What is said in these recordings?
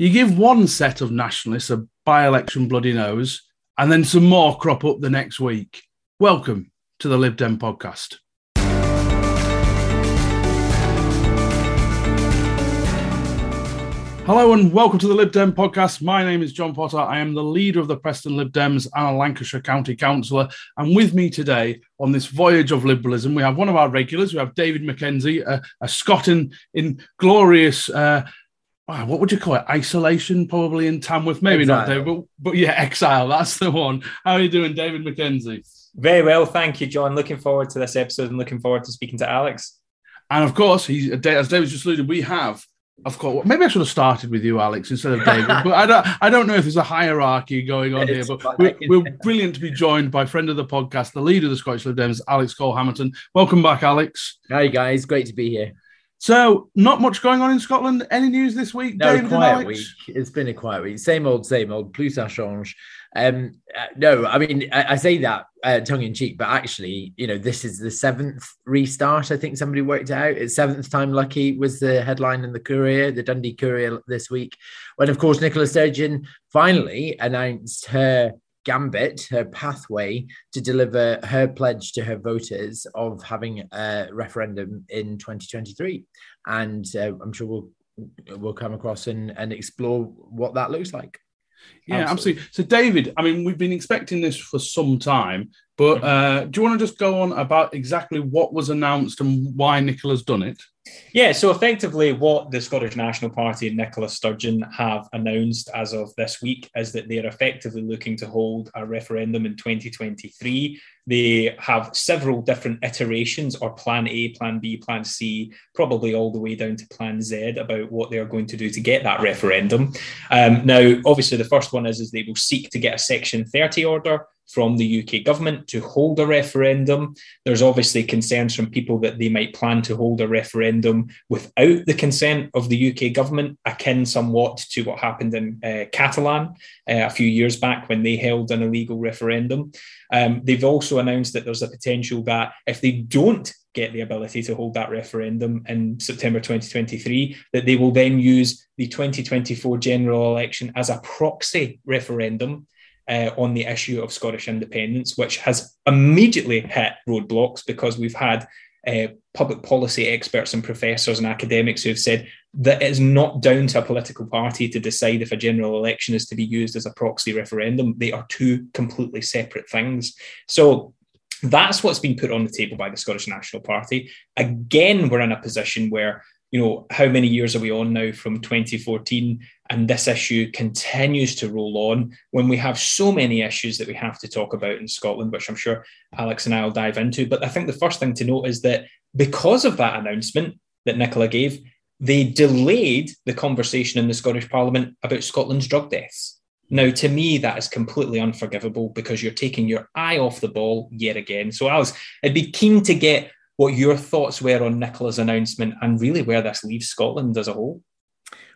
You give one set of nationalists a by election bloody nose, and then some more crop up the next week. Welcome to the Lib Dem podcast. Hello and welcome to the Lib Dem podcast. My name is John Potter. I am the leader of the Preston Lib Dems and a Lancashire County Councillor. And with me today on this voyage of liberalism, we have one of our regulars. We have David McKenzie, a, a Scot in, in glorious, uh, Ah, what would you call it? Isolation, probably in Tamworth. Maybe exile. not, David, but, but yeah, exile. That's the one. How are you doing, David McKenzie? Very well. Thank you, John. Looking forward to this episode and looking forward to speaking to Alex. And of course, he's, as David just alluded, we have of course, maybe I should have started with you, Alex, instead of David. but I don't, I don't know if there's a hierarchy going on here. But we're, we're, brilliant to be joined by friend of the podcast, the leader of the Scottish Lib Dems, Alex Cole Hamilton. Welcome back, Alex. Hi guys, great to be here. So, not much going on in Scotland. Any news this week, no, David quiet week. It's been a quiet week. Same old, same old. Plus ça change. Um, uh, no, I mean, I, I say that uh, tongue in cheek, but actually, you know, this is the seventh restart. I think somebody worked it out. It's seventh time lucky was the headline in the Courier, the Dundee Courier this week, when of course Nicola Sturgeon finally announced her gambit, her pathway to deliver her pledge to her voters of having a referendum in 2023, and uh, I'm sure we'll we'll come across and, and explore what that looks like. Yeah, absolutely. absolutely. So, David, I mean, we've been expecting this for some time, but uh, do you want to just go on about exactly what was announced and why Nicola's done it? Yeah, so effectively, what the Scottish National Party and Nicola Sturgeon have announced as of this week is that they're effectively looking to hold a referendum in 2023. They have several different iterations, or Plan A, Plan B, Plan C, probably all the way down to Plan Z about what they are going to do to get that referendum. Um, now, obviously, the first one is, is they will seek to get a Section 30 order from the UK government to hold a referendum. There's obviously concerns from people that they might plan to hold a referendum without the consent of the UK government, akin somewhat to what happened in uh, Catalan uh, a few years back when they held an illegal referendum. Um, they've also announced that there's a potential that if they don't get the ability to hold that referendum in September 2023, that they will then use the 2024 general election as a proxy referendum uh, on the issue of Scottish independence, which has immediately hit roadblocks because we've had uh, public policy experts and professors and academics who have said that it is not down to a political party to decide if a general election is to be used as a proxy referendum. They are two completely separate things. So that's what's been put on the table by the Scottish National Party. Again, we're in a position where you know, how many years are we on now from 2014? And this issue continues to roll on when we have so many issues that we have to talk about in Scotland, which I'm sure Alex and I will dive into. But I think the first thing to note is that because of that announcement that Nicola gave, they delayed the conversation in the Scottish Parliament about Scotland's drug deaths. Now, to me, that is completely unforgivable because you're taking your eye off the ball yet again. So, Alex, I'd be keen to get what your thoughts were on Nicola's announcement and really where this leaves Scotland as a whole.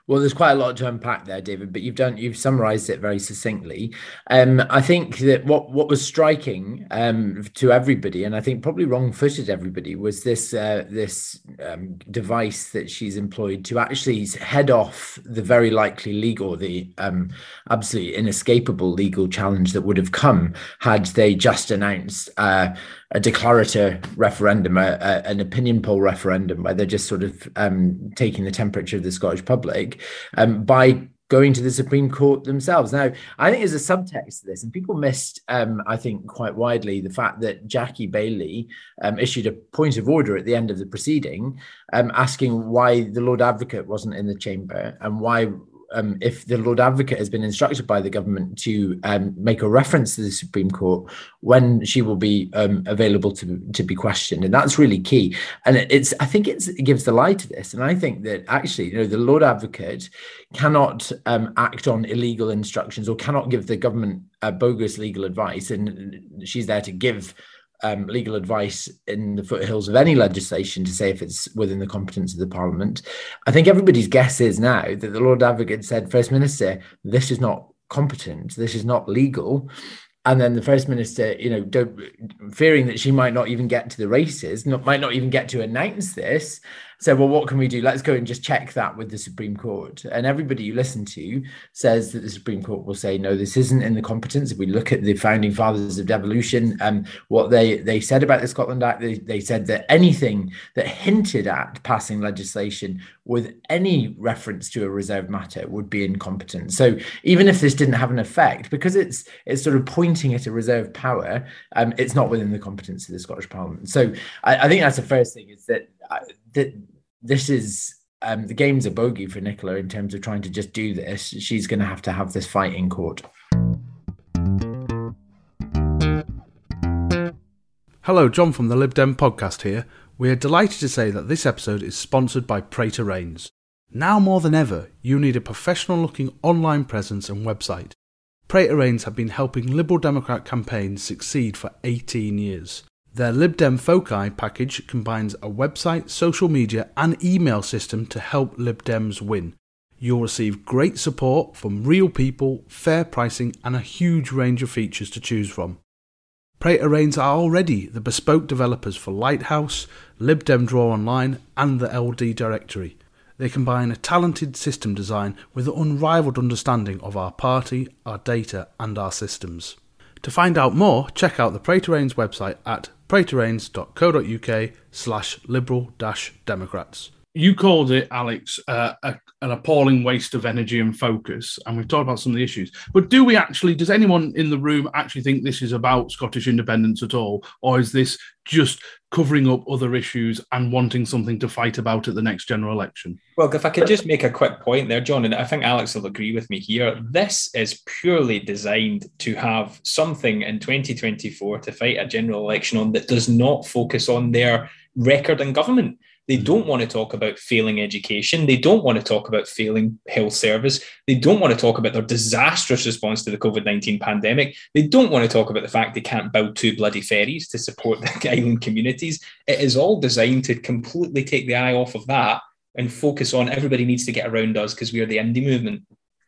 Well, there's quite a lot to unpack there, David, but you've done you've summarised it very succinctly. Um, I think that what what was striking um, to everybody, and I think probably wrong-footed everybody, was this uh, this um, device that she's employed to actually head off the very likely legal, the um, absolutely inescapable legal challenge that would have come had they just announced. Uh, a declarator referendum, a, a, an opinion poll referendum, where they're just sort of um, taking the temperature of the Scottish public um, by going to the Supreme Court themselves. Now, I think there's a subtext to this, and people missed, um, I think, quite widely the fact that Jackie Baillie um, issued a point of order at the end of the proceeding, um, asking why the Lord Advocate wasn't in the chamber and why um, if the Lord Advocate has been instructed by the government to um, make a reference to the Supreme Court when she will be um, available to to be questioned, and that's really key. And it's I think it gives the lie to this, and I think that actually, you know, the Lord Advocate cannot um, act on illegal instructions or cannot give the government bogus legal advice, and she's there to give um, legal advice in the foothills of any legislation to say if it's within the competence of the Parliament. I think everybody's guess is now that the Lord Advocate said, First Minister, this is not competent, this is not legal. And then the First Minister, you know, fearing that she might not even get to the races, not, might not even get to announce this, said, well, what can we do? Let's go and just check that with the Supreme Court. And everybody you listen to says that the Supreme Court will say, no, this isn't in the competence. If we look at the founding fathers of devolution, um, what they, they said about the Scotland Act, they, they said that anything that hinted at passing legislation with any reference to a reserved matter would be incompetent. So even if this didn't have an effect, because it's it's sort of pointing at a reserved power, um, it's not within the competence of the Scottish Parliament. So I, I think that's the first thing is that uh, that this is um, the game's a bogey for Nicola in terms of trying to just do this. She's going to have to have this fight in court. Hello, John from the Lib Dem podcast here. We are delighted to say that this episode is sponsored by Prater Raines. Now more than ever, you need a professional looking online presence and website. Prater Raines have been helping Liberal Democrat campaigns succeed for 18 years. Their Lib Dem Foci package combines a website, social media, and email system to help Lib Dems win. You'll receive great support from real people, fair pricing, and a huge range of features to choose from. Prater Raines are already the bespoke developers for Lighthouse, Lib Dem Draw Online, and the LD Directory. They combine a talented system design with an unrivaled understanding of our party, our data, and our systems. To find out more, check out the Prater Raines website at praterraines.co.uk slash liberal democrats. You called it, Alex, uh, a, an appalling waste of energy and focus, and we've talked about some of the issues. But do we actually, does anyone in the room actually think this is about Scottish independence at all? Or is this just covering up other issues and wanting something to fight about at the next general election? Well, if I could just make a quick point there, John, and I think Alex will agree with me here. This is purely designed to have something in 2024 to fight a general election on that does not focus on their record in government. They don't want to talk about failing education. They don't want to talk about failing health service. They don't want to talk about their disastrous response to the COVID 19 pandemic. They don't want to talk about the fact they can't build two bloody ferries to support the island communities. It is all designed to completely take the eye off of that and focus on everybody needs to get around us because we are the indie movement.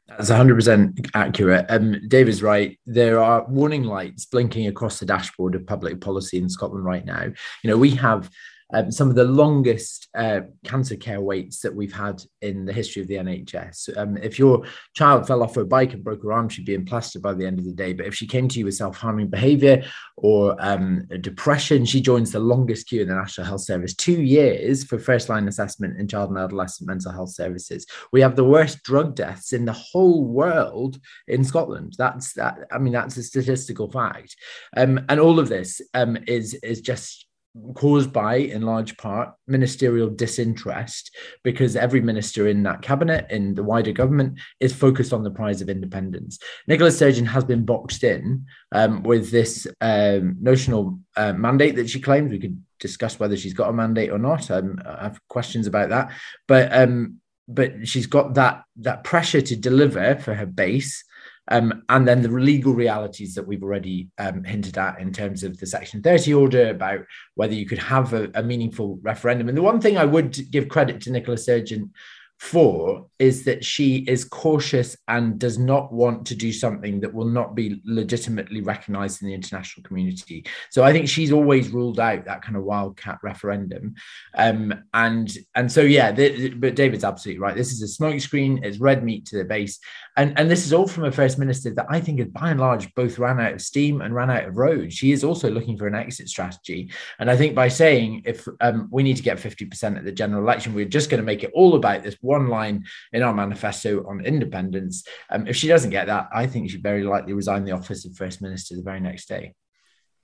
That's 100% accurate. Um, Dave is right. There are warning lights blinking across the dashboard of public policy in Scotland right now. You know, we have um, some of the longest uh, cancer care waits that we've had in the history of the NHS. Um, if your child fell off her bike and broke her arm, she'd be in plaster by the end of the day. But if she came to you with self harming behavior or um, depression, she joins the longest queue in the National Health Service two years for first line assessment in child and adolescent mental health services. We have the worst drug deaths in the whole world in Scotland. That's that. I mean, that's a statistical fact. Um, and all of this um, is is just caused by, in large part, ministerial disinterest, because every minister in that cabinet, in the wider government, is focused on the prize of independence. Nicola Sturgeon has been boxed in um, with this um, notional uh, mandate that she claims. We could discuss whether she's got a mandate or not. Um, I have questions about that, but um, but she's got that that pressure to deliver for her base um, and then the legal realities that we've already um, hinted at in terms of the Section 30 order about whether you could have a, a meaningful referendum. And the one thing I would give credit to Nicola Sturgeon for is that she is cautious and does not want to do something that will not be legitimately recognized in the international community. So I think she's always ruled out that kind of wildcat referendum. Um, and and so yeah, but David's absolutely right. This is a smokescreen. It's red meat to the base, and and this is all from a first minister that I think, is by and large, both ran out of steam and ran out of road. She is also looking for an exit strategy, and I think by saying if um, we need to get fifty percent at the general election, we're just going to make it all about this one line in our manifesto on independence. Um, if she doesn't get that, I think she very likely resign the office of First Minister the very next day.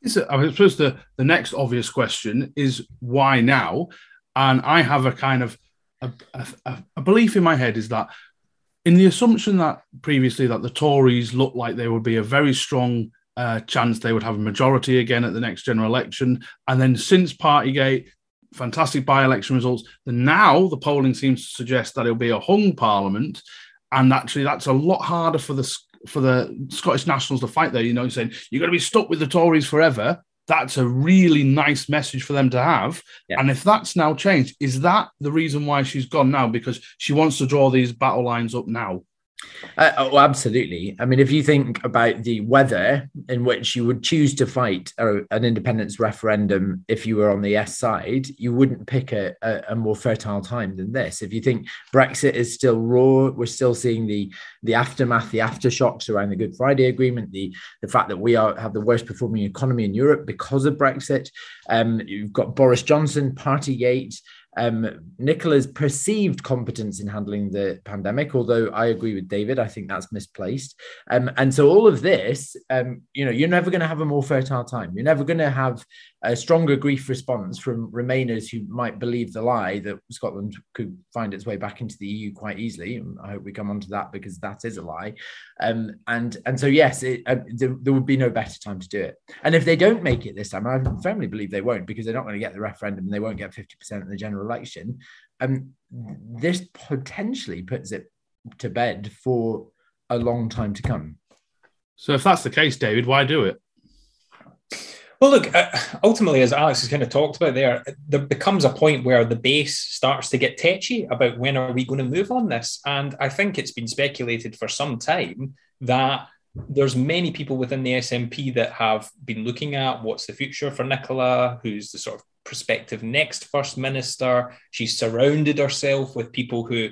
I suppose the, the next obvious question is why now? And I have a kind of a, a, a belief in my head is that in the assumption that previously that the Tories looked like they would be a very strong uh, chance they would have a majority again at the next general election, and then since Partygate, fantastic by-election results. And now the polling seems to suggest that it'll be a hung parliament, and actually that's a lot harder for the for the Scottish Nationals to fight there. You know, saying you're going to be stuck with the Tories forever. That's a really nice message for them to have. Yeah. And if that's now changed, is that the reason why she's gone now? Because she wants to draw these battle lines up now. Uh, oh, absolutely. I mean, if you think about the weather in which you would choose to fight a, an independence referendum if you were on the yes side, you wouldn't pick a, a, a, more fertile time than this. If you think Brexit is still raw, we're still seeing the the aftermath, the aftershocks around the Good Friday Agreement, the the fact that we are have the worst performing economy in Europe because of Brexit. Um, you've got Boris Johnson, Partygate um, Nicola's perceived competence in handling the pandemic, although I agree with David, I think that's misplaced. Um, and so all of this, um, you know, you're never going to have a more fertile time. You're never going to have a stronger grief response from Remainers who might believe the lie that Scotland could find its way back into the EU quite easily. I hope we come on to that because that is a lie. Um, and and so yes, it, uh, there, there, would be no better time to do it. And if they don't make it this time, I firmly believe they won't because they're not going to get the referendum and they won't get 50% in the general election. Um, this potentially puts it to bed for a long time to come. So if that's the case, David, why do it? Well, look, uh, ultimately, as Alex has kind of talked about there, there becomes a point where the base starts to get tetchy about when are we going to move on this. And I think it's been speculated for some time that there's many people within the SNP that have been looking at what's the future for Nicola, who's the sort of prospective next first minister. She's surrounded herself with people who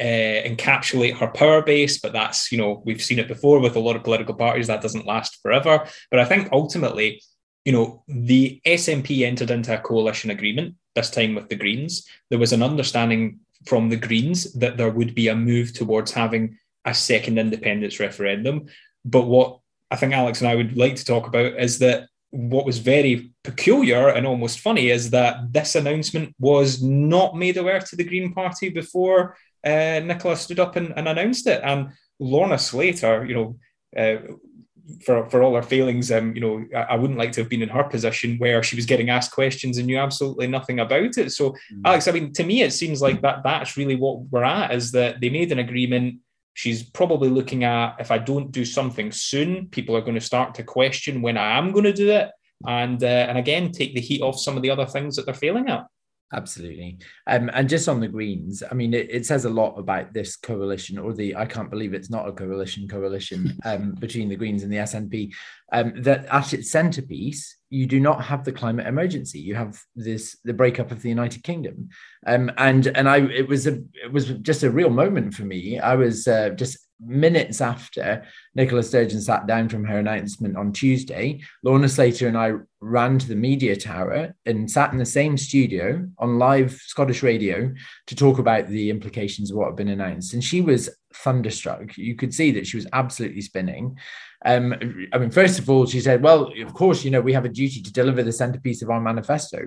uh, encapsulate her power base, but that's, you know, we've seen it before with a lot of political parties, that doesn't last forever. But I think ultimately, you know, the SNP entered into a coalition agreement, this time with the Greens. There was an understanding from the Greens that there would be a move towards having a second independence referendum. But what I think Alex and I would like to talk about is that what was very peculiar and almost funny is that this announcement was not made aware to the Green Party before uh, Nicola stood up and, and, announced it. And Lorna Slater, you know, uh, for for all her failings, um, you know, I, I, wouldn't like to have been in her position where she was getting asked questions and knew absolutely nothing about it. So, mm. Alex, I mean, to me, it seems like that that's really what we're at is that they made an agreement. She's probably looking at if I don't do something soon, people are going to start to question when I am going to do it, and uh, and again take the heat off some of the other things that they're failing at. Absolutely. Um, and just on the Greens, I mean, it, it, says a lot about this coalition, or the I can't believe it's not a coalition coalition um, between the Greens and the SNP. Um, that at its centerpiece, you do not have the climate emergency. You have this the breakup of the United Kingdom, um, and and I it was a it was just a real moment for me. I was uh, just minutes after Nicola Sturgeon sat down from her announcement on Tuesday, Lorna Slater and I ran to the media tower and sat in the same studio on live Scottish radio to talk about the implications of what had been announced. And she was thunderstruck. You could see that she was absolutely spinning. Um, I mean, first of all, she said, Well, of course, you know, we have a duty to deliver the centerpiece of our manifesto.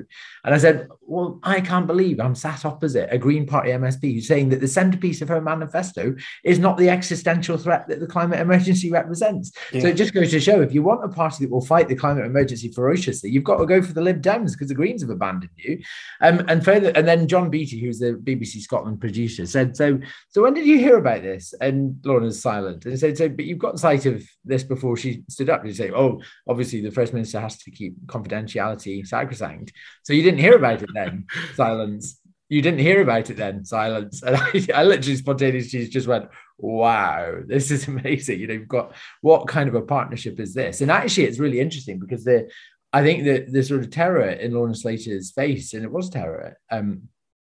And I said, Well, I can't believe I'm sat opposite a Green Party MSP who's saying that the centerpiece of her manifesto is not the existential threat that the climate emergency represents. Yeah. So it just goes to show if you want a party that will fight the climate emergency ferociously, you've got to go for the Lib Dems because the Greens have abandoned you. Um, and further, and then John Beattie, who's the BBC Scotland producer, said, So, so when did you hear about this? And Lorna's silent. And he said, So, but you've got sight of this before she stood up. You say, "Oh, obviously the first minister has to keep confidentiality sacrosanct." So you didn't hear about it then? Silence. You didn't hear about it then? Silence. And I, I literally spontaneously just went, "Wow, this is amazing!" You know, you've got what kind of a partnership is this? And actually, it's really interesting because the I think that the sort of terror in Lorna Slater's face, and it was terror, um,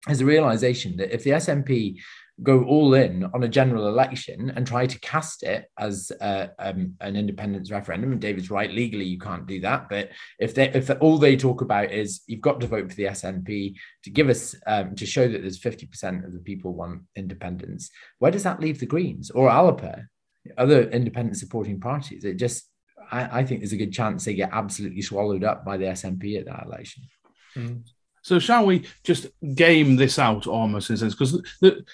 is a realization that if the SNP go all in on a general election and try to cast it as uh, um, an independence referendum. And David's right, legally you can't do that. But if they if all they talk about is you've got to vote for the SNP to give us um, to show that there's 50% of the people want independence, where does that leave the Greens or Alba, other independent supporting parties? It just I, I think there's a good chance they get absolutely swallowed up by the SNP at that election. Mm. So shall we just game this out almost in a sense? Because the,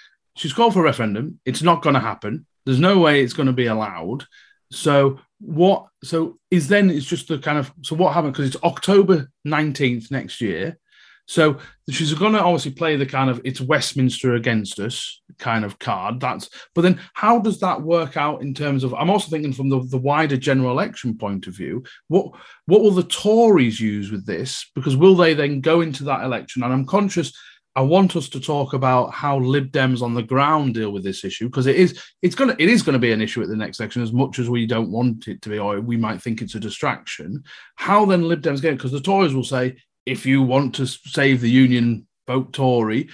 she's called for a referendum. It's not going to happen. There's no way it's going to be allowed. So what? So is then it's just the kind of so what happened because it's October nineteenth next year. So she's going to obviously play the kind of it's Westminster against us kind of card. That's but then how does that work out in terms of? I'm also thinking from the, the wider general election point of view. What what will the Tories use with this? Because will they then go into that election? And I'm conscious I want us to talk about how Lib Dems on the ground deal with this issue because it is it's gonna it is gonna be an issue at the next election as much as we don't want it to be or we might think it's a distraction. How then Lib Dems get because the Tories will say if you want to save the union, vote Tory.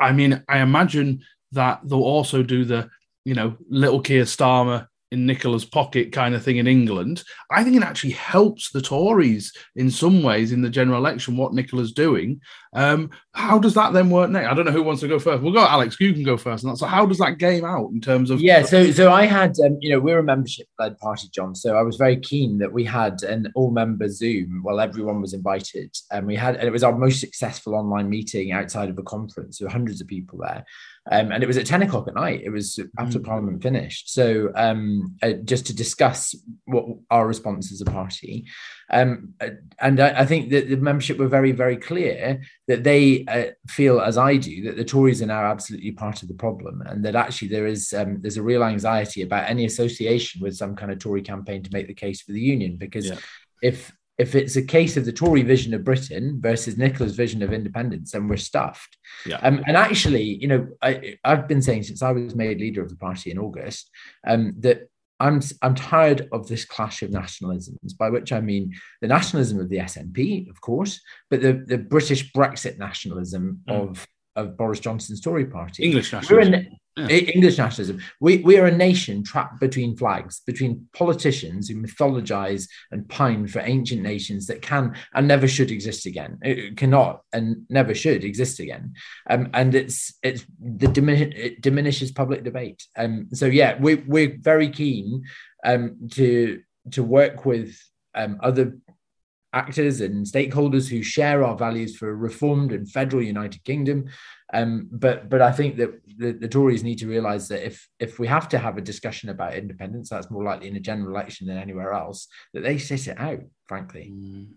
I mean, I imagine that they'll also do the you know little Keir Starmer in Nicola's pocket kind of thing in England. I think it actually helps the Tories in some ways in the general election what Nicola's doing. Um, how does that then work next? I don't know who wants to go first. We'll go, Alex. You can go first. And so, how does that game out in terms of? Yeah. So, so I had, um, you know, we're a membership-led party, John. So I was very keen that we had an all-member Zoom while everyone was invited, and we had, and it was our most successful online meeting outside of a conference. Were hundreds of people there. Um, and it was at 10 o'clock at night. It was after mm. Parliament finished. So um, uh, just to discuss what our response as a party. Um, uh, and I, I, think that the membership were very, very clear that they uh, feel, as I do, that the Tories are now absolutely part of the problem, and that actually there is um, there's a real anxiety about any association with some kind of Tory campaign to make the case for the union, because yeah. if if it's a case of the Tory vision of Britain versus Nicola's vision of independence, then we're stuffed. Yeah. Um, and actually, you know, I, have been saying since I was made leader of the party in August um, that I'm I'm tired of this clash of nationalisms, by which I mean the nationalism of the SNP, of course, but the, the British Brexit nationalism mm. of of Boris Johnson's Tory party. English nationalism. Yeah. English nationalism. We, we are a nation trapped between flags, between politicians who mythologize and pine for ancient nations that can and never should exist again. It cannot and never should exist again. Um, and it's it's the dimin- it diminishes public debate. Um, so yeah, we we're very keen um, to to work with um, other actors and stakeholders who share our values for a reformed and federal United Kingdom. Um, but but I think that the, the, Tories need to realise that if if we have to have a discussion about independence, that's more likely in a general election than anywhere else. That they sit it out, frankly. Mm.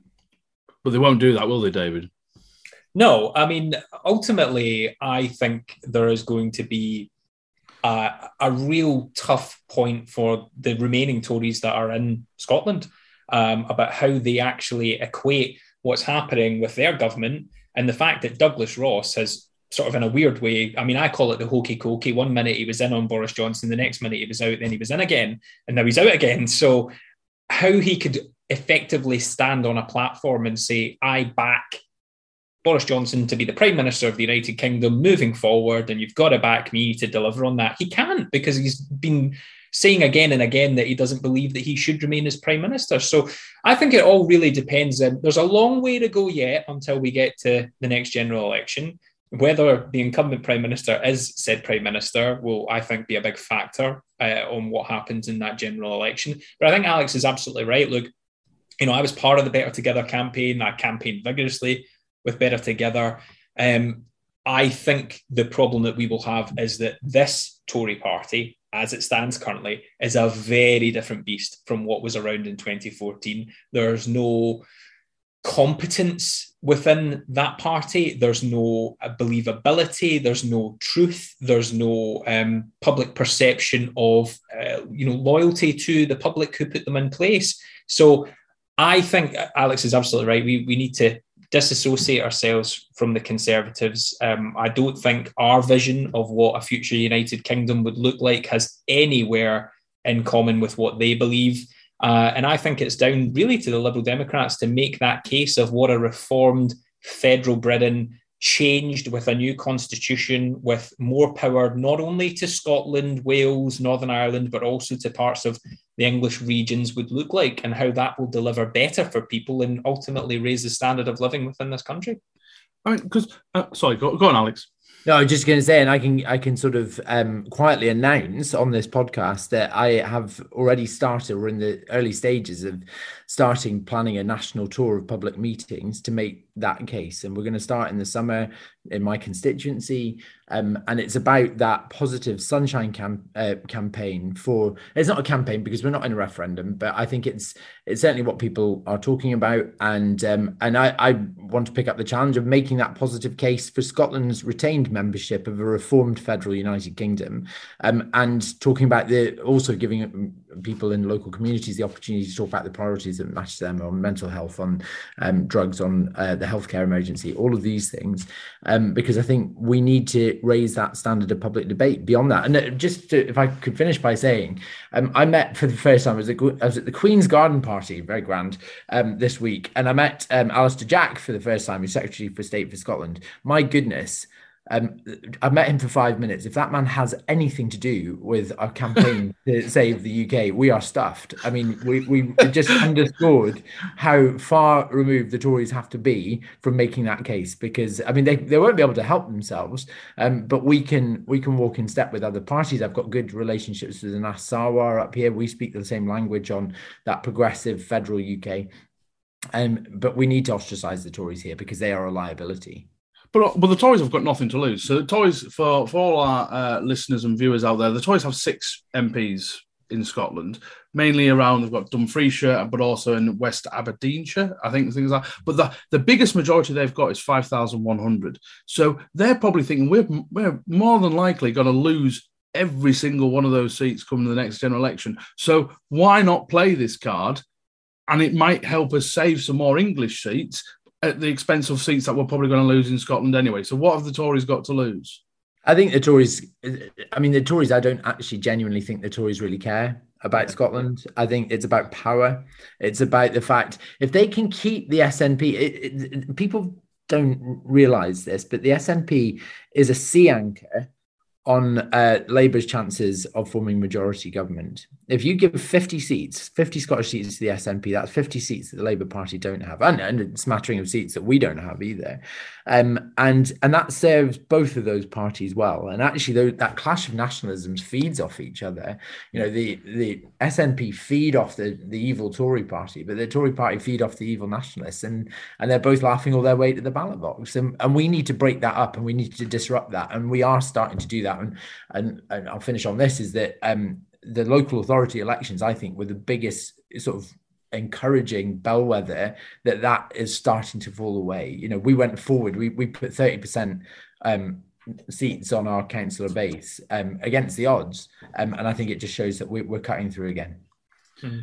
But they won't do that, will they, David? No, I mean ultimately, I think there is going to be a, a real tough point for the remaining Tories that are in Scotland um, about how they actually equate what's happening with their government and the fact that Douglas Ross has sort of in a weird way. I mean, I call it the hokey cokey. One minute he was in on Boris Johnson, the next minute he was out, then he was in again, and now he's out again. So, how he could effectively stand on a platform and say, I back Boris Johnson to be the Prime Minister of the United Kingdom moving forward, and you've got to back me to deliver on that. He can't because he's been saying again and again that he doesn't believe that he should remain as prime minister. So I think it all really depends. Um, there's a long way to go yet until we get to the next general election. Whether the incumbent prime minister is said prime minister will, I think, be a big factor uh, on what happens in that general election. But I think Alex is absolutely right. Look, you know, I was part of the Better Together campaign. I campaigned vigorously with Better Together. Um, I think the problem that we will have is that this Tory party as it stands currently, is a very different beast from what was around in 2014. There's no competence within that party. There's no believability. There's no truth. There's no um, public perception of, uh, you know, loyalty to the public who put them in place. So I think Alex is absolutely right. We, we need to disassociate ourselves from the Conservatives. Um, I don't think our vision of what a future United Kingdom would look like has anywhere in common with what they believe. Uh, and I think it's down really to the Liberal Democrats to make that case of what a reformed federal Britain changed with a new constitution with more power not only to Scotland, Wales, Northern Ireland, but also to parts of the English regions would look like and how that will deliver better for people and ultimately raise the standard of living within this country. I mean, because, uh, sorry, go, go on, Alex. No, I'm just going to say, and I can I can sort of um, quietly announce on this podcast that I have already started. We're in the early stages of starting planning a national tour of public meetings to make that case. And we're going to start in the summer in my constituency. Um, and it's about that positive sunshine cam- uh, campaign for it's not a campaign because we're not in a referendum, but I think it's it's certainly what people are talking about. And um, and I, I want to pick up the challenge of making that positive case for Scotland's retained membership of a reformed federal United Kingdom. Um, and talking about the also giving people in local communities the opportunity to talk about the priorities that match them on mental health, on um, drugs, on uh, the healthcare emergency, all of these things, um, because I think we need to raise that standard of public debate beyond that. And uh, just to, if I could finish by saying, um, I met for the first time, I was, at, I was at the Queen's Garden Party, very grand, um, this week, and I met um, Alister Jack for the first time, who's Secretary for State for Scotland. My goodness, um, I've met him for five minutes. If that man has anything to do with our campaign to save the UK, we are stuffed. I mean, we, we just underscored how far removed the Tories have to be from making that case because I mean they, they won't be able to help themselves, um, but we can we can walk in step with other parties. I've got good relationships with the Anas Sarwar up here. We speak the same language on that progressive federal UK. Um, but we need to ostracize the Tories here because they are a liability. But but the Tories have got nothing to lose. So the Tories, for for all our uh, listeners and viewers out there, the Tories have six MPs in Scotland, mainly around they've got Dumfriesshire, but also in West Aberdeenshire, I think things like. But the the biggest majority they've got is five thousand one hundred. So they're probably thinking we're we're more than likely going to lose every single one of those seats coming to the next general election. So why not play this card? And it might help us save some more English seats at the expense of seats that we're probably going to lose in Scotland anyway. So what have the Tories got to lose? I think the Tories, I mean, the Tories, I don't actually genuinely think the Tories really care about Scotland. I think it's about power. It's about the fact if they can keep the SNP, it, it, people don't realize this, but the SNP is a sea anchor on uh, Labour's chances of forming majority government. If you give 50 seats, 50 Scottish seats to the SNP, that's 50 seats that the Labour Party don't have, and, and a smattering of seats that we don't have either. Um, and and that serves both of those parties well. And actually, though, that clash of nationalisms feeds off each other. You know, the the SNP feed off the, the evil Tory party, but the Tory party feed off the evil nationalists, and and they're both laughing all their way to the ballot box. And, and we need to break that up, and we need to disrupt that, and we are starting to do that. And and, I'll finish on this: is that um, the local authority elections, I think, were the biggest sort of encouraging bellwether that that is starting to fall away. You know, we went forward, we, we put 30% um, seats on our councillor base um, against the odds. Um, and I think it just shows that we, are cutting through again. Hmm.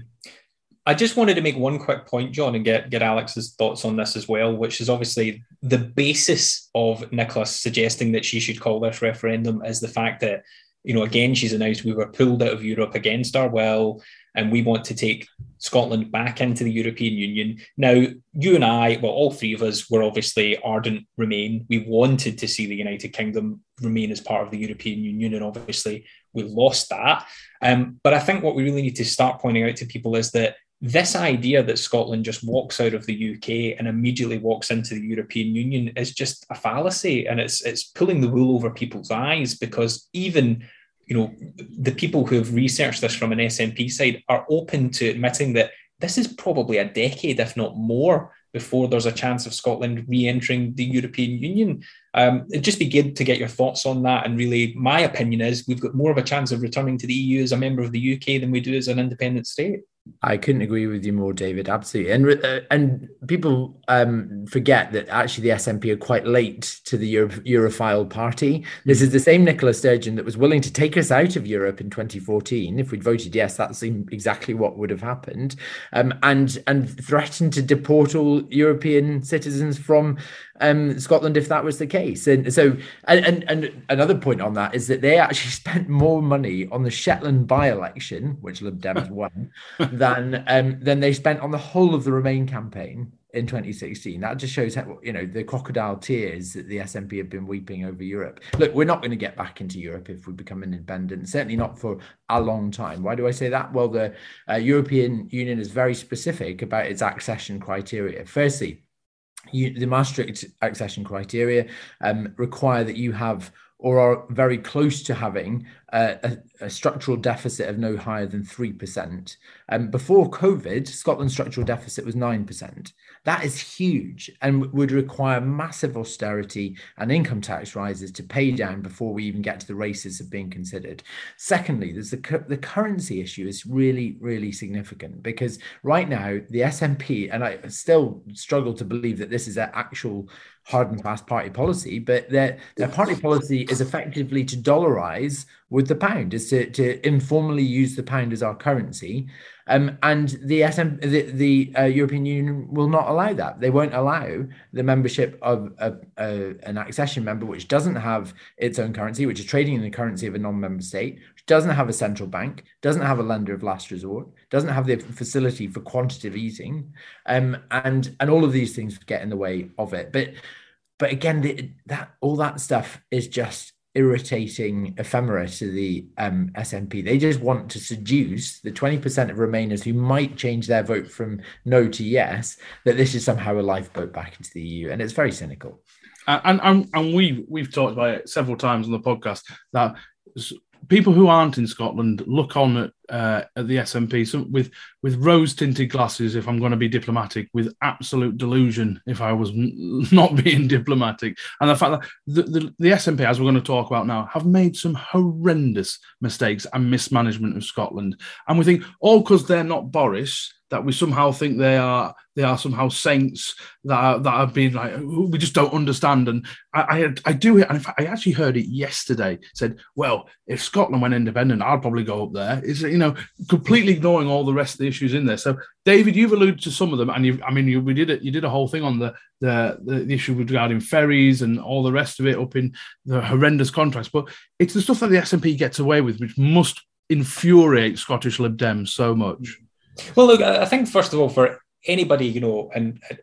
I just wanted to make one quick point, John, and get, get Alex's thoughts on this as well, which is obviously the basis of Nicola's suggesting that she should call this referendum is the fact that, you know, again, she's announced we were pulled out of Europe against our will and we want to take Scotland back into the European Union. Now, you and I, well, all three of us were obviously ardent Remain. We wanted to see the United Kingdom remain as part of the European Union, and obviously we lost that. Um, but I think what we really need to start pointing out to people is that this idea that Scotland just walks out of the UK and immediately walks into the European Union is just a fallacy, and it's it's pulling the wool over people's eyes because even you know, the people who have researched this from an SNP side are open to admitting that this is probably a decade, if not more, before there's a chance of Scotland re-entering the European Union. Um, it'd just be good to get your thoughts on that. And really, my opinion is we've got more of a chance of returning to the EU as a member of the UK than we do as an independent state. I couldn't agree with you more, David. Absolutely, and uh, and people um, forget that actually the SNP are quite late to the Euro- Europhile party. This is the same Nicola Sturgeon that was willing to take us out of Europe in 2014. If we'd voted yes, that's exactly what would have happened, um, and and threatened to deport all European citizens from um, Scotland if that was the case. And so, and, and, another point on that is that they actually spent more money on the Shetland by-election, which Lib Dems won, than um, than they spent on the whole of the Remain campaign in 2016. That just shows how you know the crocodile tears that the SNP have been weeping over Europe. Look, we're not going to get back into Europe if we become independent. Certainly not for a long time. Why do I say that? Well, the uh, European Union is very specific about its accession criteria. Firstly you, the Maastricht accession criteria um, require that you have or are very close to having a, a, structural deficit of no higher than 3%. Um, before COVID, Scotland's structural deficit was 9%. That is huge and would require massive austerity and income tax rises to pay down before we even get to the races of being considered. Secondly, there's the, the currency issue is really, really significant because right now the SNP, and I still struggle to believe that this is an actual hard and fast party policy, but their, their party policy is effectively to dollarize with the pound, is to, to informally use the pound as our currency. Um, and the, SM, the, the uh, European Union will not allow that. They won't allow the membership of a, a, an accession member which doesn't have its own currency, which is trading in the currency of a non-member state, which doesn't have a central bank, doesn't have a lender of last resort, doesn't have the facility for quantitative easing, um, and and all of these things get in the way of it. But but again, the, that all that stuff is just irritating ephemera to the um, SNP. They just want to seduce the 20% of Remainers who might change their vote from no to yes, that this is somehow a lifeboat back into the EU. And it's very cynical. And, and, and we, we've talked about it several times on the podcast that people who aren't in Scotland look on at, uh, at the SNP some, with with rose tinted glasses. If I'm going to be diplomatic, with absolute delusion. If I was not being diplomatic, and the fact that the, the, the SNP, as we're going to talk about now, have made some horrendous mistakes and mismanagement of Scotland, and we think all because they're not Boris that we somehow think they are they are somehow saints that are, that have been like we just don't understand. And I I, I do and in fact, I actually heard it yesterday. Said, well, if Scotland went independent, I'd probably go up there. Is you know completely ignoring all the rest of the issues in there. So, David, you've alluded to some of them, and you I mean, you we did it. You did a whole thing on the the the, the issue regarding ferries and all the rest of it up in the horrendous contracts. But it's the stuff that the SNP gets away with, which must infuriate Scottish Lib Dems so much. Well, look, I think first of all, for anybody, you know, and uh,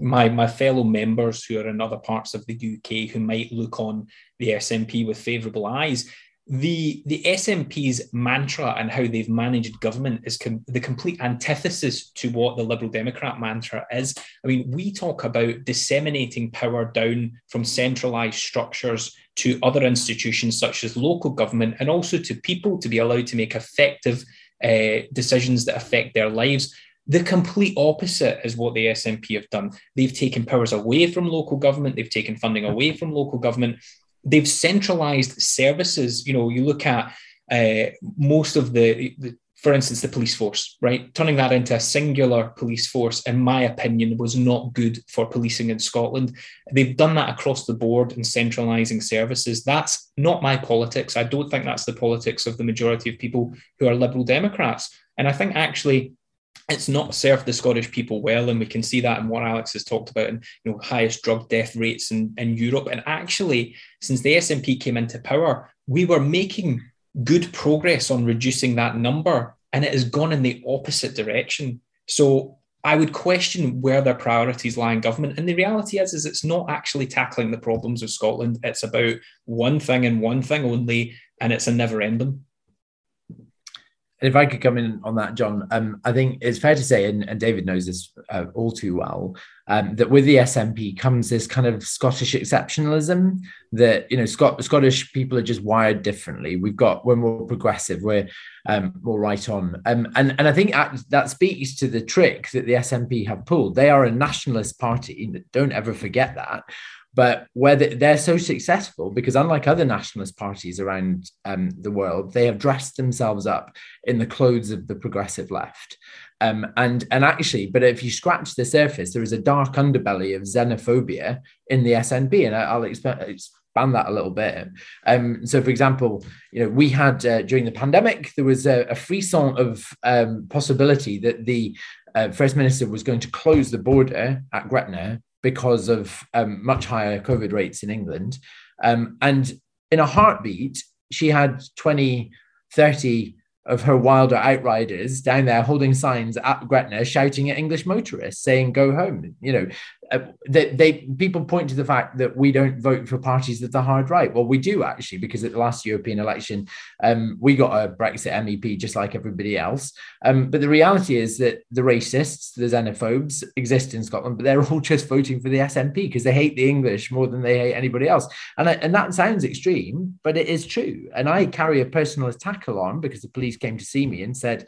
my my fellow members who are in other parts of the UK who might look on the SNP with favourable eyes, the the SNP's mantra and how they've managed government is com- the complete antithesis to what the Liberal Democrat mantra is. I mean, we talk about disseminating power down from centralised structures to other institutions such as local government, and also to people to be allowed to make effective uh, decisions that affect their lives. The complete opposite is what the SNP have done. They've taken powers away from local government, they've taken funding away from local government, they've centralized services. You know, you look at uh, most of the, the for instance, the police force, right? Turning that into a singular police force, in my opinion, was not good for policing in Scotland. They've done that across the board in centralising services. That's not my politics. I don't think that's the politics of the majority of people who are Liberal Democrats. And I think actually it's not served the Scottish people well, and we can see that in what Alex has talked about, and you know, highest drug death rates in, in Europe. And actually, since the SNP came into power, we were making good progress on reducing that number, and it has gone in the opposite direction. So I would question where their priorities lie in government. And the reality is, is it's not actually tackling the problems of Scotland. It's about one thing and one thing only, and it's a never ending if I could come in on that, John, um, I think it's fair to say, and, and David knows this uh, all too well, um, that with the SNP comes this kind of Scottish exceptionalism that you know Scot- Scottish people are just wired differently. We've got we're more progressive, we're um, more right on, um, and and I think that speaks to the trick that the SNP have pulled. They are a nationalist party. Don't ever forget that but where they're so successful because unlike other nationalist parties around um, the world they have dressed themselves up in the clothes of the progressive left um, and and actually but if you scratch the surface there is a dark underbelly of xenophobia in the snp and i'll expand that a little bit um, so for example you know we had uh, during the pandemic there was a, a frisson of um, possibility that the uh, first minister was going to close the border at Gretna because of um, much higher COVID rates in England. Um, and in a heartbeat, she had 20, 30 of her wilder outriders down there holding signs at Gretna shouting at English motorists saying, go home. You know, uh, they, they people point to the fact that we don't vote for parties of the hard right. Well, we do actually, because at the last European election, um, we got a Brexit MEP just like everybody else. Um, but the reality is that the racists, the xenophobes exist in Scotland, but they're all just voting for the SNP because they hate the English more than they hate anybody else. And, I, and that sounds extreme, but it is true. And I carry a personal attack alarm because the police came to see me and said,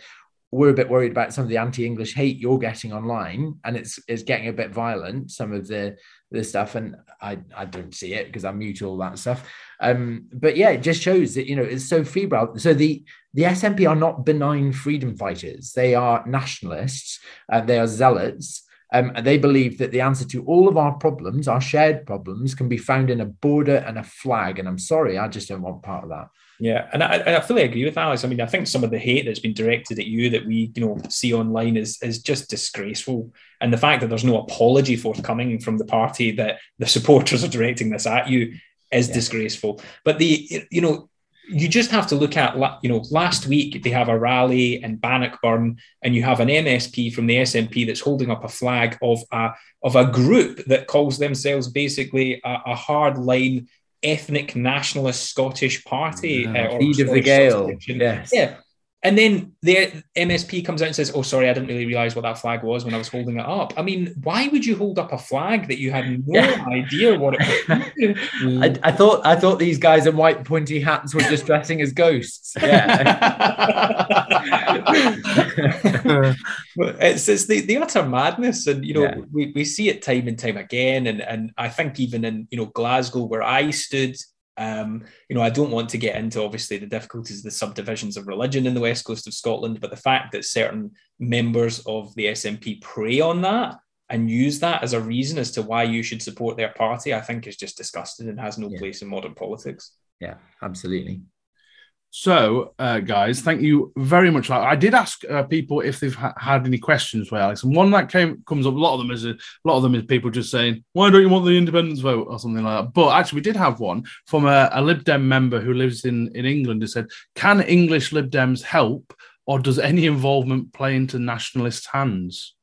we're a bit worried about some of the anti-English hate you're getting online, and it's it's getting a bit violent. Some of the the stuff, and I I don't see it because I mute all that stuff. Um, but yeah, it just shows that you know it's so febrile. So the the SNP are not benign freedom fighters; they are nationalists, and they are zealots. Um, and they believe that the answer to all of our problems, our shared problems, can be found in a border and a flag. And I'm sorry, I just don't want part of that. Yeah, and I, I fully agree with Alex. I mean, I think some of the hate that's been directed at you that we, you know, see online is is just disgraceful. And the fact that there's no apology forthcoming from the party that the supporters are directing this at you is yeah. disgraceful. But the, you know, you just have to look at, you know, last week they have a rally in Bannockburn, and you have an MSP from the SNP that's holding up a flag of a of a group that calls themselves basically a, a hard line ethnic nationalist Scottish party. uh, or of the Gael. Yes. Yeah. And then the MSP comes out and says, "Oh, sorry, I didn't really realize what that flag was when I was holding it up." I mean, why would you hold up a flag that you had no yeah. idea what it was? I, I, thought I thought these guys in white pointy hats were just dressing as ghosts. Yeah, it's, it's the, the utter madness, and you know yeah. we, we see it time and time again, and and I think even in you know Glasgow where I stood um, you know, I don't want to get into obviously the difficulties of the subdivisions of religion in the west coast of Scotland, but the fact that certain members of the SNP prey on that and use that as a reason as to why you should support their party, I think is just disgusting and has no yeah. place in modern politics. Yeah, absolutely. So, uh, guys, thank you very much. I did ask uh, people if they've ha- had any questions for Alex, and one that came comes up. A lot of them is a, a, lot of them is people just saying, "Why don't you want the independence vote?" or something like that. But actually, we did have one from a, a Lib Dem member who lives in in England who said, "Can English Lib Dems help, or does any involvement play into nationalist hands?"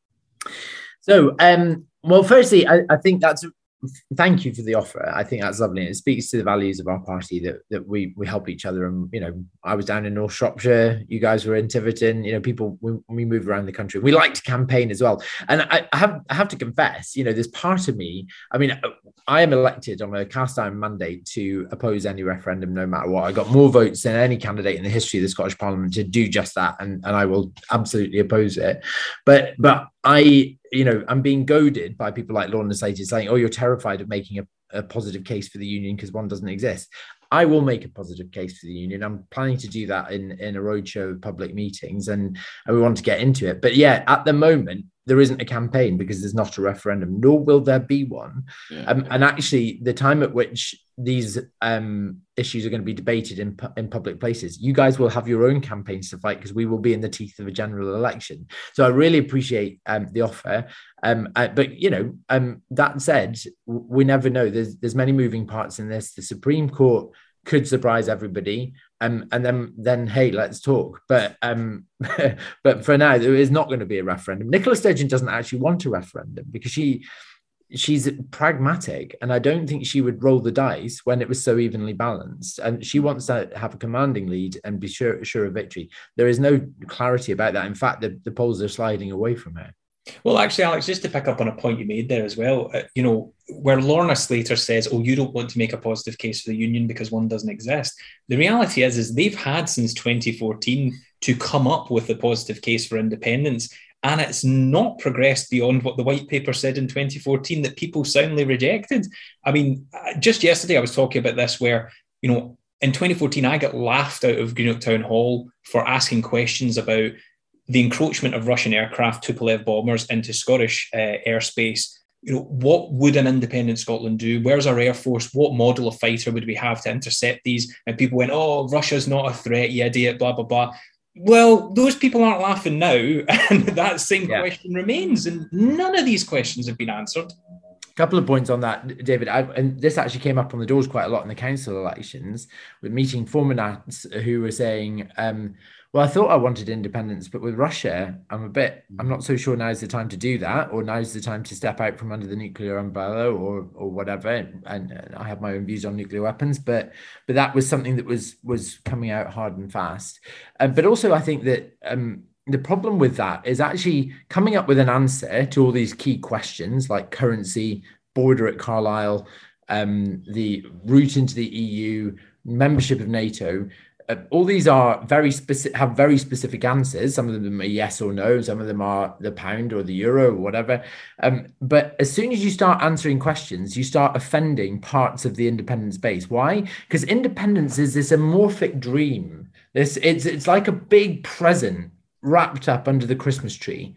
So, um, well, firstly, I, I think that's thank you for the offer. I think that's lovely. And it speaks to the values of our party that that we we help each other. And you know, I was down in North Shropshire, you guys were in Tiverton. You know, people we, we move around the country. We like to campaign as well. And I, I, have I have to confess, you know, there's part of me. I mean, uh, I am elected on a cast iron mandate to oppose any referendum, no matter what. I got more votes than any candidate in the history of the Scottish Parliament to do just that, and and I will absolutely oppose it. But but I you know, I'm being goaded by people like Lorna Slater saying, "Oh, you're terrified of making a, a positive case for the union because one doesn't exist." I will make a positive case for the union. I'm planning to do that in in a roadshow of public meetings, and, and we want to get into it. But yeah, at the moment, there isn't a campaign because there's not a referendum, nor will there be one. Yeah. Um, and actually, the time at which these um, issues are going to be debated in, in public places, you guys will have your own campaigns to fight because we will be in the teeth of a general election. So I really appreciate um, the offer. Um, uh, but you know, um, that said, we never know. There's there's many moving parts in this. The Supreme Court could surprise everybody um, and then then hey let's talk. But um but for now there is not going to be a referendum. Nicola sturgeon doesn't actually want a referendum because she she's pragmatic and i don't think she would roll the dice when it was so evenly balanced. And she wants to have a commanding lead and be sure sure of victory. There is no clarity about that. In fact the, the polls are sliding away from her well, actually, Alex, just to pick up on a point you made there as well, uh, you know, where Lorna Slater says, "Oh, you don't want to make a positive case for the union because one doesn't exist." The reality is, is they've had since 2014 to come up with a positive case for independence, and it's not progressed beyond what the white paper said in 2014 that people soundly rejected. I mean, uh, just yesterday I was talking about this, where you know, in 2014 I got laughed out of Greenock Town Hall for asking questions about the encroachment of Russian aircraft Tupolev bombers into Scottish uh, airspace. You know, what would an independent Scotland do? Where's our air force? What model of fighter would we have to intercept these? And people went, "Oh, Russia's not a threat, you idiot!" Blah blah blah. Well, those people aren't laughing now, and that same yeah. question remains, and none of these questions have been answered A couple of points on that, David. I, and this actually came up on the doors quite a lot in the council elections with meeting former Nats who were saying, um, well, I thought I wanted independence, but with Russia, I'm a bit, I'm not so sure now's the time to do that, or now's the time to step out from under the nuclear umbrella, or or whatever. And, and I have my own views on nuclear weapons, but but that was something that was was coming out hard and fast. Um, but also, I think that um, the problem with that is actually coming up with an answer to all these key questions like currency, border at Carlisle, um, the route into the EU, membership of NATO uh, all these are very specific have very specific answers. Some of them are yes or no some of them are the pound or the euro or whatever. Um, but as soon as you start answering questions you start offending parts of the independence base why? Because independence is this amorphic dream. This it's it's like a big present wrapped up under the christmas tree.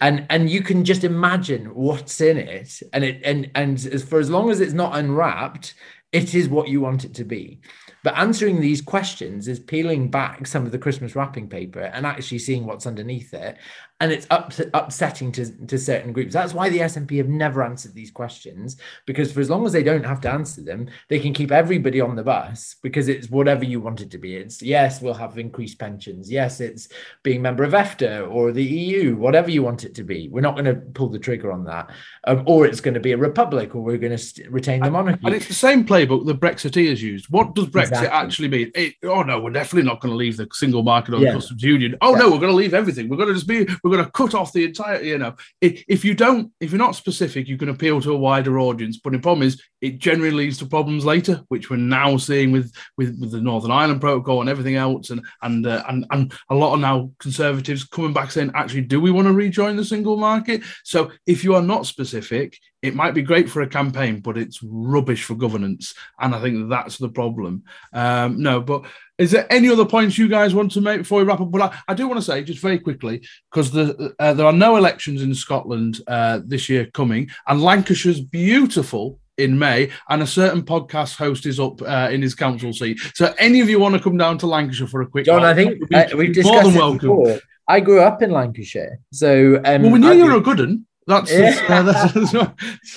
And and you can just imagine what's in it. And it and and as for as long as it's not unwrapped it is what you want it to be but answering these questions is peeling back some of the Christmas wrapping paper and actually seeing what's underneath it. And it's up, upsetting to, to certain groups. That's why the SNP have never answered these questions, because for as long as they don't have to answer them, they can keep everybody on the bus because it's whatever you want it to be. It's yes, we'll have increased pensions. Yes, it's being member of EFTA or the EU, whatever you want it to be. We're not going to pull the trigger on that. Um, or it's going to be a republic or we're going to st- retain the monarchy. And it's the same playbook the Brexiteers used. What does Brexit exactly. actually mean? It, oh no, we're definitely not going to leave the single market or yeah. the customs union. Oh yeah. no, we're going to leave everything. We're going to just be, we're going to cut off the entire, you know. If, if you don't, if you're not specific, you can appeal to a wider audience. But the problem is, it generally leads to problems later, which we're now seeing with with, with the Northern Ireland Protocol and everything else, and and uh, and and a lot of now conservatives coming back saying, actually, do we want to rejoin the single market? So if you are not specific, it might be great for a campaign, but it's rubbish for governance. And I think that's the problem. Um, no, but is there any other points you guys want to make before we wrap up? But I, I do want to say, just very quickly, because the, uh, there are no elections in Scotland uh, this year coming, and Lancashire's beautiful in May, and a certain podcast host is up uh, in his council seat. So, any of you want to come down to Lancashire for a quick? John, I think uh, we've discussed more than welcome. Before. I grew up in Lancashire, so um, well, we knew I you were a good one. That's, yeah. that's, that's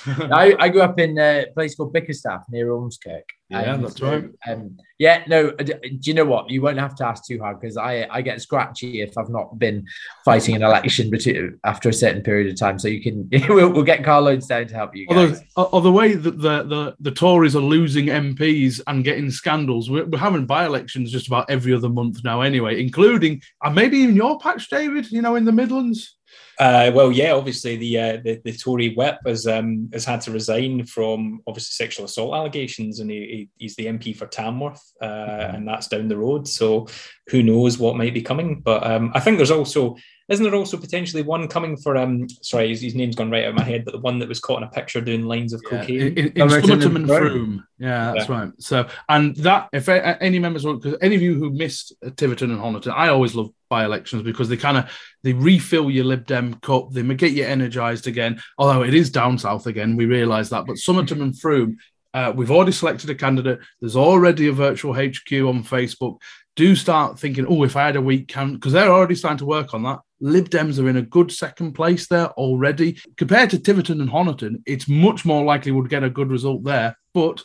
I, I, grew up in a place called Bickerstaffe near Ormskirk. Yeah, that's right. Um, yeah, no, do you know what? You won't have to ask too hard because I, I get scratchy if I've not been fighting an election after a certain period of time. So you can, we'll, we'll get Carl Loads down to help you guys. Although, uh, the way that the, the, the Tories are losing MPs and getting scandals, we're, we're having by elections just about every other month now, anyway, including, and maybe even your patch, David, you know, in the Midlands. Uh, well, yeah, obviously the, uh, the, the Tory whip has um, has had to resign from obviously sexual assault allegations, and he, he's the MP for Tamworth, uh, mm-hmm. and that's down the road. So who knows what might be coming? But um, I think there's also isn't there also potentially one coming for um sorry his, his, name's gone right out of my head, but the one that was caught in a picture doing lines of yeah. cocaine in, in, in Somerton and Frome. Yeah, that's yeah. right. So and that if any members want, because any of you who missed Tiverton and Honiton, I always love by elections because they kind of they refill your Lib Dem cup, they get you energized again. Although it is down south again, we realise that. But Somerton and Frome, uh, we've already selected a candidate. There's already a virtual HQ on Facebook. Do start thinking, oh, if I had a week can because they're already starting to work on that. Lib Dems are in a good second place there already. Compared to Tiverton and Honiton, it's much more likely we'd get a good result there. But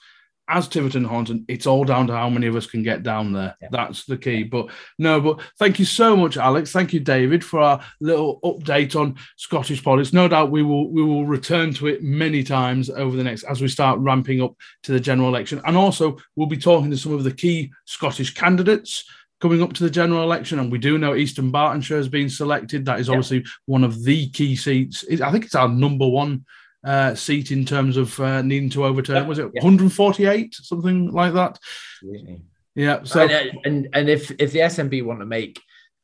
as Tiverton and Honiton, it's all down to how many of us can get down there. Yeah. That's the key. But no, but thank you so much, Alex. Thank you, David, for our little update on Scottish politics. No doubt we will we will return to it many times over the next as we start ramping up to the general election. And also we'll be talking to some of the key Scottish candidates coming up to the general election, and we do know East Dunbartonshire has been selected. That is obviously one of the key seats. I think it's our number one uh, seat in terms of uh, needing to overturn. Was it yeah. 148, something like that? Absolutely. Yeah. So and, and and if if the SNP want to make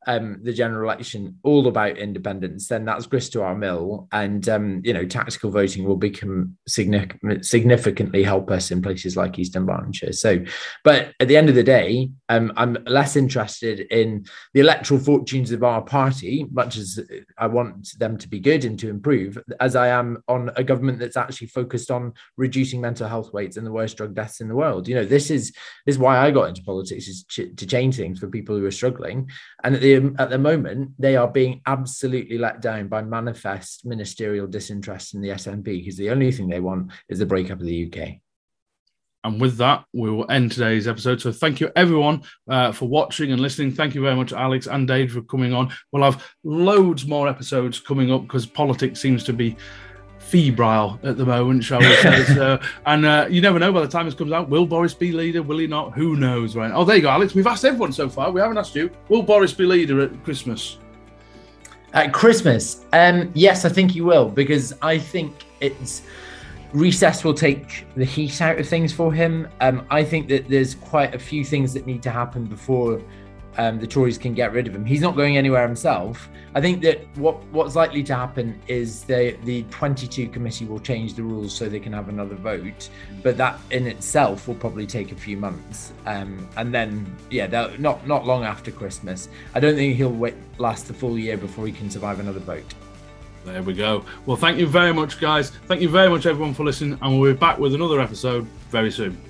um, the general election all about independence, then that's grist to our mill, and um, you know tactical voting will become significant, significantly help us in places like East Dunbartonshire. So, but at the end of the day, um, I'm less interested in the electoral fortunes of our party, much as I want them to be good and to improve, as I am on a government that's actually focused on reducing mental health rates and the worst drug deaths in the world. You know, this is this is why I got into politics is to, to change things for people who are struggling, and at at the moment, they are being absolutely let down by manifest ministerial disinterest in the SNP because the only thing they want is the breakup of the UK. And with that, we will end today's episode. So thank you everyone uh, for watching and listening. Thank you very much, Alex and Dave, for coming on. We'll have loads more episodes coming up because politics seems to be febrile at the moment, shall we say? so, and uh, you never know by the time this comes out, will Boris be leader? Will he not? Who knows, right? Oh, there you go, Alex. We've asked everyone so far. We haven't asked you. Will Boris be leader at Christmas? At Christmas, um, yes, I think he will because I think it's recess will take the heat out of things for him. Um, I think that there's quite a few things that need to happen before um, the Tories can get rid of him. He's not going anywhere himself. I think that what what's likely to happen is the the 22 committee will change the rules so they can have another vote, but that in itself will probably take a few months. Um, and then yeah, not not long after Christmas. I don't think he'll wait last the full year before he can survive another vote. There we go. Well, thank you very much, guys. Thank you very much, everyone, for listening, and we'll be back with another episode very soon.